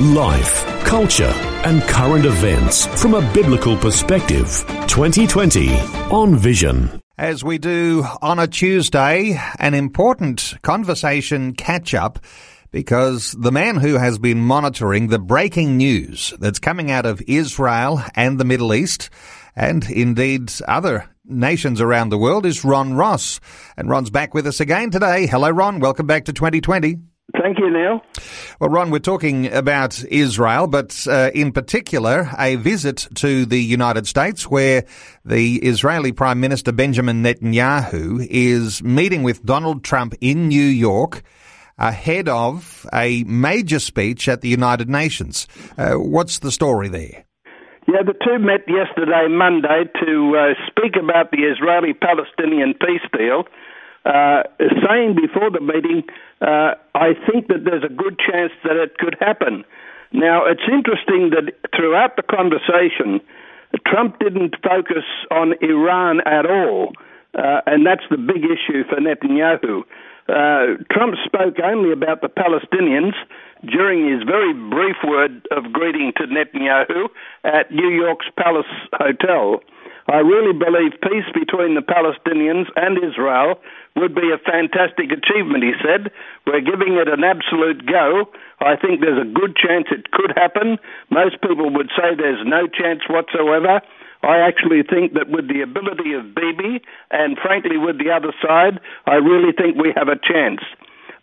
Life, culture, and current events from a biblical perspective. 2020 on Vision. As we do on a Tuesday, an important conversation catch up because the man who has been monitoring the breaking news that's coming out of Israel and the Middle East and indeed other nations around the world is Ron Ross. And Ron's back with us again today. Hello, Ron. Welcome back to 2020. Thank you, Neil. Well, Ron, we're talking about Israel, but uh, in particular, a visit to the United States where the Israeli Prime Minister Benjamin Netanyahu is meeting with Donald Trump in New York ahead of a major speech at the United Nations. Uh, what's the story there? Yeah, the two met yesterday, Monday, to uh, speak about the Israeli Palestinian peace deal uh, saying before the meeting, uh, I think that there's a good chance that it could happen. Now, it's interesting that throughout the conversation, Trump didn't focus on Iran at all, uh, and that's the big issue for Netanyahu. Uh, Trump spoke only about the Palestinians during his very brief word of greeting to Netanyahu at New York's Palace Hotel. I really believe peace between the Palestinians and Israel would be a fantastic achievement, he said. We're giving it an absolute go. I think there's a good chance it could happen. Most people would say there's no chance whatsoever. I actually think that with the ability of Bibi and frankly with the other side, I really think we have a chance.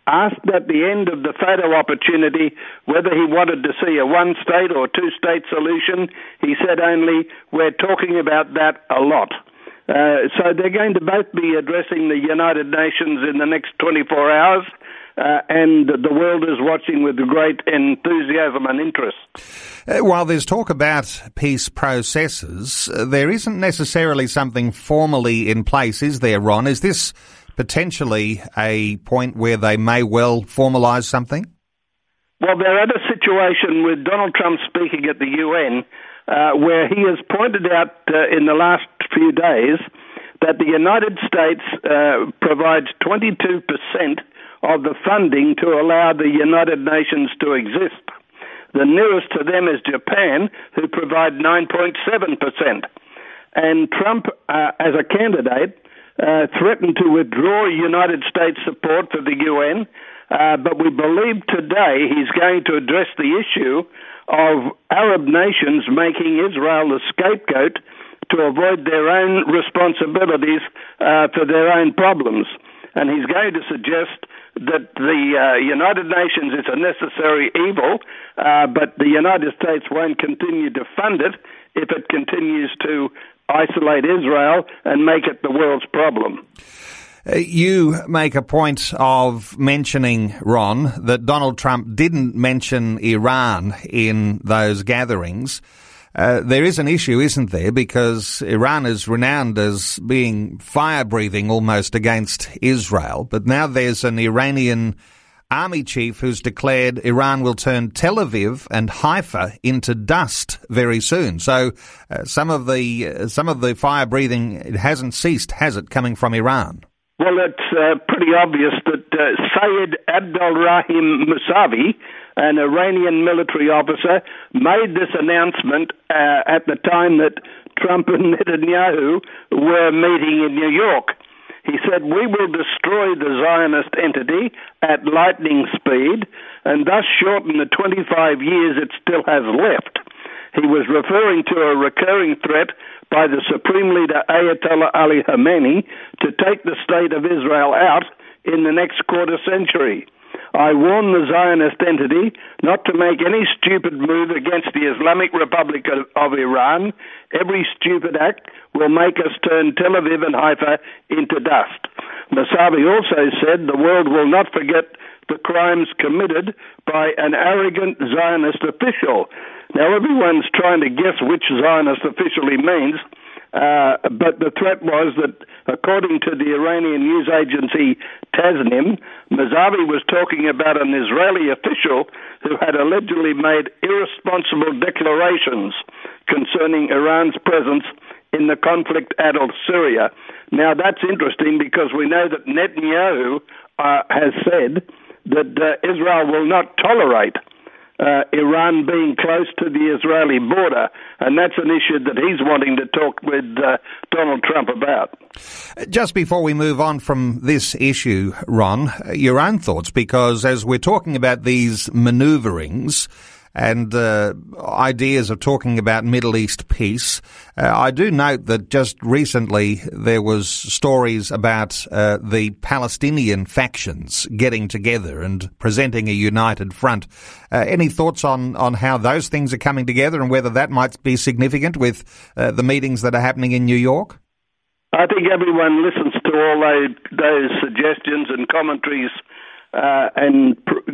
Asked at the end of the photo opportunity whether he wanted to see a one state or two state solution, he said only, We're talking about that a lot. Uh, so they're going to both be addressing the United Nations in the next 24 hours. Uh, and the world is watching with great enthusiasm and interest. Uh, while there's talk about peace processes, uh, there isn't necessarily something formally in place, is there, Ron? Is this potentially a point where they may well formalise something? Well, they're at a situation with Donald Trump speaking at the UN uh, where he has pointed out uh, in the last few days that the United States uh, provides 22% of the funding to allow the United Nations to exist. The nearest to them is Japan, who provide 9.7%. And Trump, uh, as a candidate, uh, threatened to withdraw United States support for the UN, uh, but we believe today he's going to address the issue of Arab nations making Israel the scapegoat to avoid their own responsibilities uh, for their own problems. And he's going to suggest that the uh, United Nations is a necessary evil, uh, but the United States won't continue to fund it if it continues to isolate Israel and make it the world's problem. Uh, you make a point of mentioning, Ron, that Donald Trump didn't mention Iran in those gatherings. Uh, there is an issue, isn't there? Because Iran is renowned as being fire breathing almost against Israel, but now there's an Iranian army chief who's declared Iran will turn Tel Aviv and Haifa into dust very soon. So uh, some of the uh, some of the fire breathing it hasn't ceased, has it, coming from Iran? Well, it's uh, pretty obvious that uh, Sayed Abdulrahim Musavi, an Iranian military officer, made this announcement uh, at the time that Trump and Netanyahu were meeting in New York. He said, We will destroy the Zionist entity at lightning speed and thus shorten the 25 years it still has left. He was referring to a recurring threat by the Supreme Leader Ayatollah Ali Khamenei to take the state of Israel out in the next quarter century. I warn the Zionist entity not to make any stupid move against the Islamic Republic of Iran. Every stupid act will make us turn Tel Aviv and Haifa into dust. Musavi also said the world will not forget the crimes committed by an arrogant Zionist official. Now, everyone's trying to guess which Zionist official he means. Uh, but the threat was that, according to the Iranian news agency Tasnim, Musavi was talking about an Israeli official who had allegedly made irresponsible declarations concerning Iran's presence in the conflict-addled Syria. Now that's interesting because we know that Netanyahu uh, has said that uh, Israel will not tolerate uh, Iran being close to the Israeli border, and that's an issue that he's wanting to talk with uh, Donald Trump about. Just before we move on from this issue, Ron, your own thoughts, because as we're talking about these manoeuvrings, and uh, ideas of talking about Middle East peace. Uh, I do note that just recently there was stories about uh, the Palestinian factions getting together and presenting a united front. Uh, any thoughts on, on how those things are coming together and whether that might be significant with uh, the meetings that are happening in New York? I think everyone listens to all those, suggestions and commentaries uh, and pr-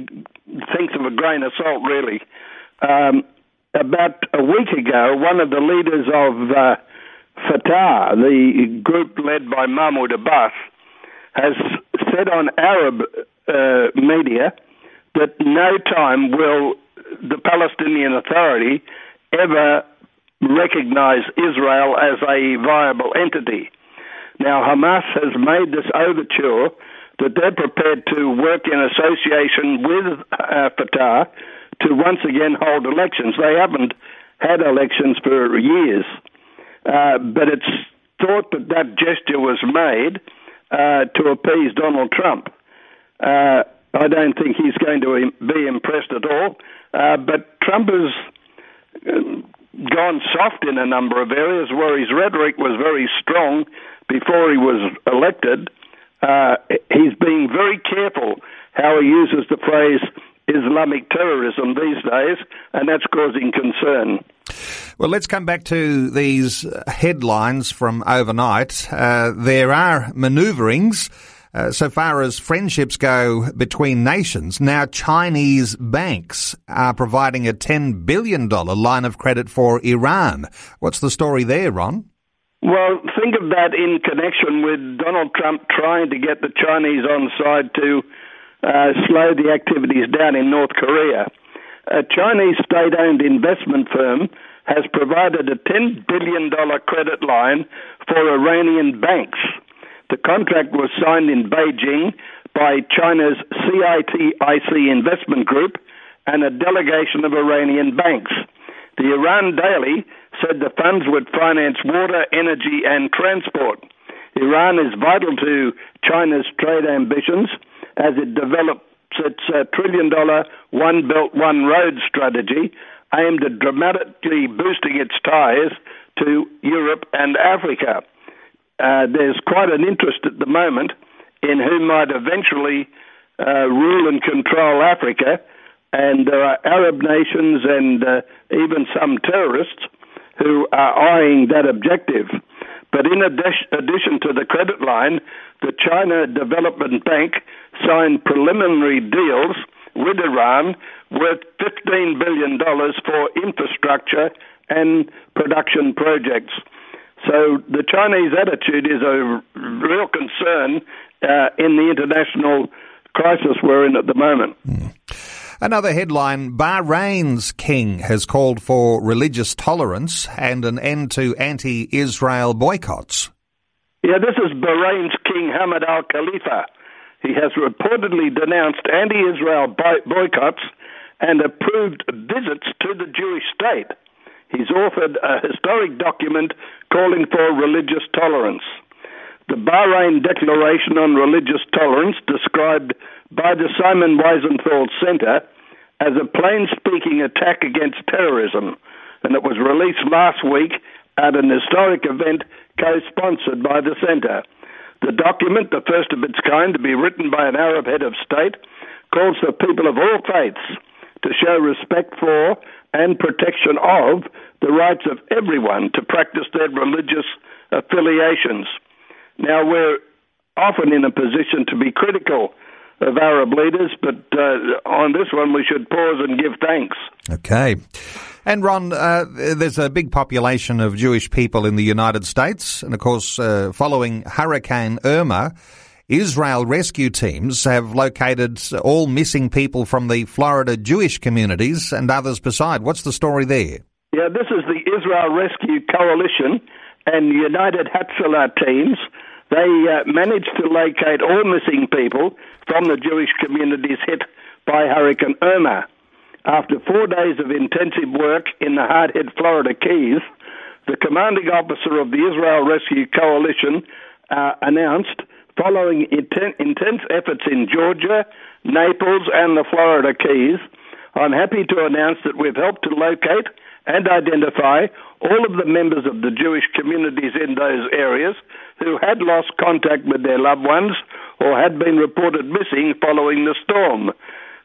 thinks of a grain of salt, really. Um, about a week ago, one of the leaders of uh, Fatah, the group led by Mahmoud Abbas, has said on Arab uh, media that no time will the Palestinian Authority ever recognize Israel as a viable entity. Now, Hamas has made this overture that they're prepared to work in association with uh, Fatah to once again hold elections. They haven't had elections for years, uh, but it's thought that that gesture was made uh, to appease Donald Trump. Uh, I don't think he's going to be impressed at all, uh, but Trump has um, gone soft in a number of areas where his rhetoric was very strong before he was elected. Uh, he's being very careful how he uses the phrase Islamic terrorism these days, and that's causing concern. Well, let's come back to these headlines from overnight. Uh, there are manoeuvrings. Uh, so far as friendships go between nations, now Chinese banks are providing a $10 billion line of credit for Iran. What's the story there, Ron? Well, think of that in connection with Donald Trump trying to get the Chinese on side to uh, slow the activities down in North Korea. A Chinese state owned investment firm has provided a $10 billion credit line for Iranian banks. The contract was signed in Beijing by China's CITIC Investment Group and a delegation of Iranian banks. The Iran Daily said the funds would finance water, energy, and transport. Iran is vital to China's trade ambitions as it develops its uh, trillion dollar One Belt, One Road strategy aimed at dramatically boosting its ties to Europe and Africa. Uh, there's quite an interest at the moment in who might eventually uh, rule and control Africa, and there are Arab nations and uh, even some terrorists who are eyeing that objective. But in addition to the credit line, the China Development Bank signed preliminary deals with Iran worth $15 billion for infrastructure and production projects. So the Chinese attitude is a real concern uh, in the international crisis we're in at the moment. Another headline Bahrain's king has called for religious tolerance and an end to anti Israel boycotts. Yeah, this is Bahrain's King Hamad al Khalifa. He has reportedly denounced anti Israel boycotts and approved visits to the Jewish state. He's authored a historic document calling for religious tolerance. The Bahrain Declaration on Religious Tolerance, described by the Simon Wiesenthal Center as a plain speaking attack against terrorism, and it was released last week at an historic event co sponsored by the Centre. The document, the first of its kind to be written by an Arab head of state, calls for people of all faiths to show respect for and protection of the rights of everyone to practice their religious affiliations. Now, we're often in a position to be critical of Arab leaders, but uh, on this one we should pause and give thanks. Okay. And Ron, uh, there's a big population of Jewish people in the United States, and of course, uh, following Hurricane Irma, Israel rescue teams have located all missing people from the Florida Jewish communities and others beside. What's the story there? Yeah, this is the Israel Rescue Coalition and United Hatzalah teams. They uh, managed to locate all missing people from the Jewish communities hit by Hurricane Irma. After four days of intensive work in the hard hit Florida Keys, the commanding officer of the Israel Rescue Coalition uh, announced, following inten- intense efforts in Georgia, Naples, and the Florida Keys, I'm happy to announce that we've helped to locate and identify all of the members of the Jewish communities in those areas who had lost contact with their loved ones or had been reported missing following the storm.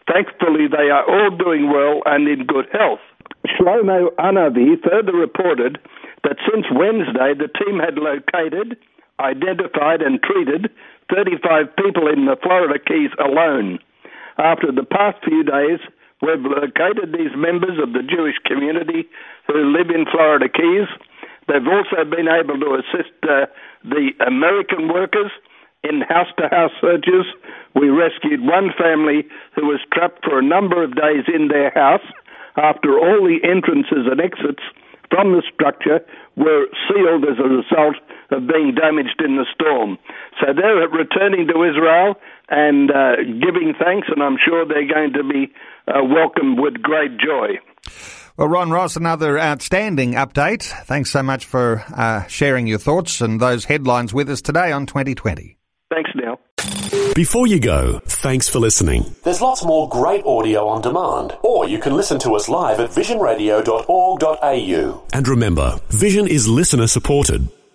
Thankfully, they are all doing well and in good health. Shlomo Anavi further reported that since Wednesday, the team had located, identified, and treated 35 people in the Florida Keys alone. After the past few days, we've located these members of the Jewish community who live in Florida Keys. They've also been able to assist uh, the American workers in house to house searches. We rescued one family who was trapped for a number of days in their house after all the entrances and exits from the structure were sealed as a result of being damaged in the storm. So they're returning to Israel and uh, giving thanks, and I'm sure they're going to be uh, welcomed with great joy. Well, Ron Ross, another outstanding update. Thanks so much for uh, sharing your thoughts and those headlines with us today on 2020. Thanks, Neil. Before you go, thanks for listening. There's lots more great audio on demand, or you can listen to us live at visionradio.org.au. And remember, Vision is listener supported.